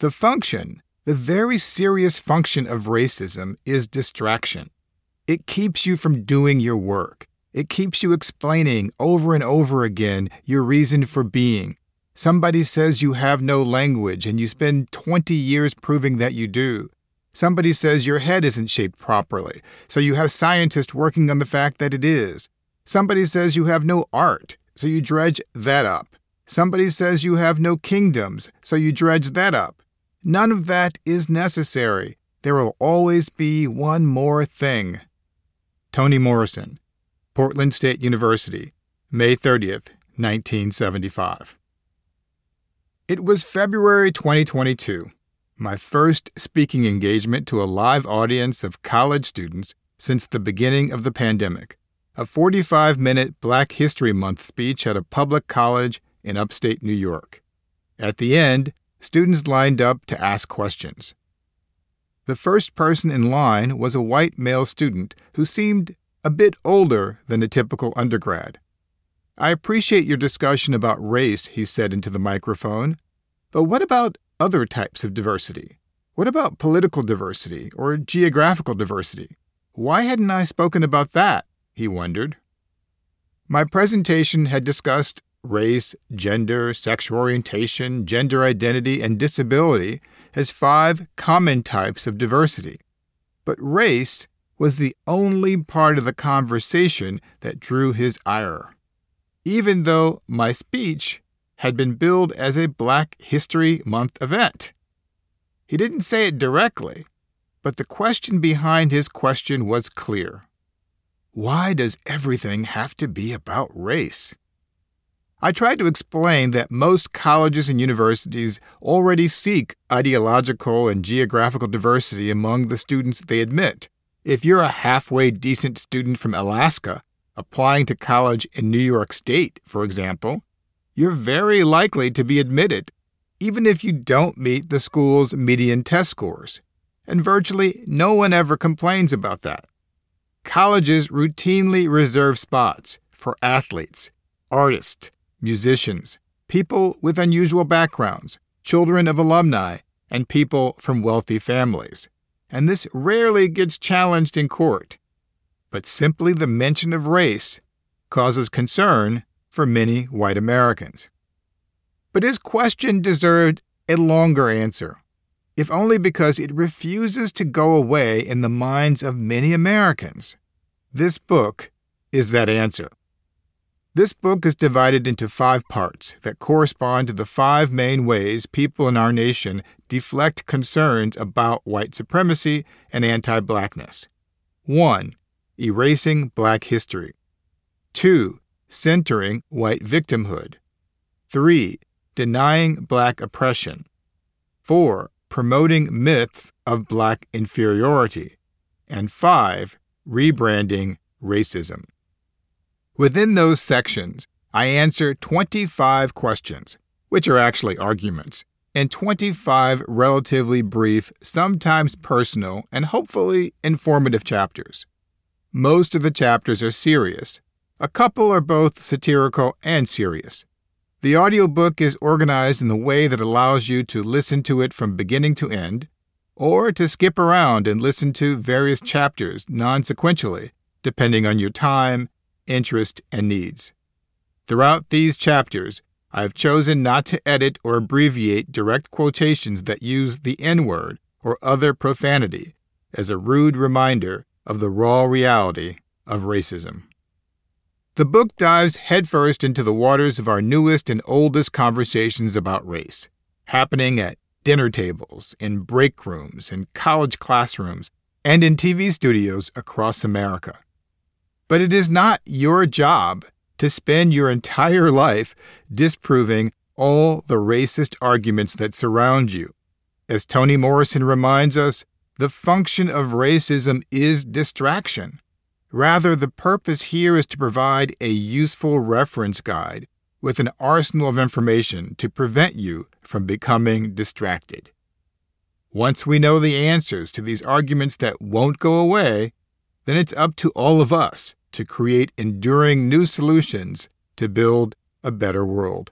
The function, the very serious function of racism, is distraction. It keeps you from doing your work. It keeps you explaining over and over again your reason for being. Somebody says you have no language and you spend 20 years proving that you do. Somebody says your head isn't shaped properly, so you have scientists working on the fact that it is. Somebody says you have no art, so you dredge that up. Somebody says you have no kingdoms, so you dredge that up. None of that is necessary. There will always be one more thing. Toni Morrison, Portland State University, May 30th, 1975. It was February 2022, my first speaking engagement to a live audience of college students since the beginning of the pandemic. A 45 minute Black History Month speech at a public college in upstate New York. At the end, students lined up to ask questions. The first person in line was a white male student who seemed a bit older than a typical undergrad. I appreciate your discussion about race, he said into the microphone, but what about other types of diversity? What about political diversity or geographical diversity? Why hadn't I spoken about that? he wondered. My presentation had discussed race, gender, sexual orientation, gender identity, and disability as five common types of diversity. But race was the only part of the conversation that drew his ire. Even though my speech had been billed as a Black History Month event. He didn't say it directly, but the question behind his question was clear. Why does everything have to be about race? I tried to explain that most colleges and universities already seek ideological and geographical diversity among the students they admit. If you're a halfway decent student from Alaska, applying to college in New York State, for example, you're very likely to be admitted, even if you don't meet the school's median test scores. And virtually no one ever complains about that. Colleges routinely reserve spots for athletes, artists, musicians, people with unusual backgrounds, children of alumni, and people from wealthy families. And this rarely gets challenged in court. But simply the mention of race causes concern for many white Americans. But his question deserved a longer answer, if only because it refuses to go away in the minds of many Americans. This book is that answer. This book is divided into five parts that correspond to the five main ways people in our nation deflect concerns about white supremacy and anti blackness. 1. Erasing black history. 2. Centering white victimhood. 3. Denying black oppression. 4. Promoting myths of black inferiority. And 5. Rebranding racism. Within those sections, I answer 25 questions, which are actually arguments, and 25 relatively brief, sometimes personal, and hopefully informative chapters. Most of the chapters are serious. A couple are both satirical and serious. The audiobook is organized in the way that allows you to listen to it from beginning to end, or to skip around and listen to various chapters non sequentially, depending on your time interest, and needs. Throughout these chapters, I have chosen not to edit or abbreviate direct quotations that use the N word or other profanity as a rude reminder of the raw reality of racism. The book dives headfirst into the waters of our newest and oldest conversations about race, happening at dinner tables, in break rooms, in college classrooms, and in TV studios across America. But it is not your job to spend your entire life disproving all the racist arguments that surround you. As Toni Morrison reminds us, the function of racism is distraction. Rather, the purpose here is to provide a useful reference guide with an arsenal of information to prevent you from becoming distracted. Once we know the answers to these arguments that won't go away, then it's up to all of us to create enduring new solutions to build a better world.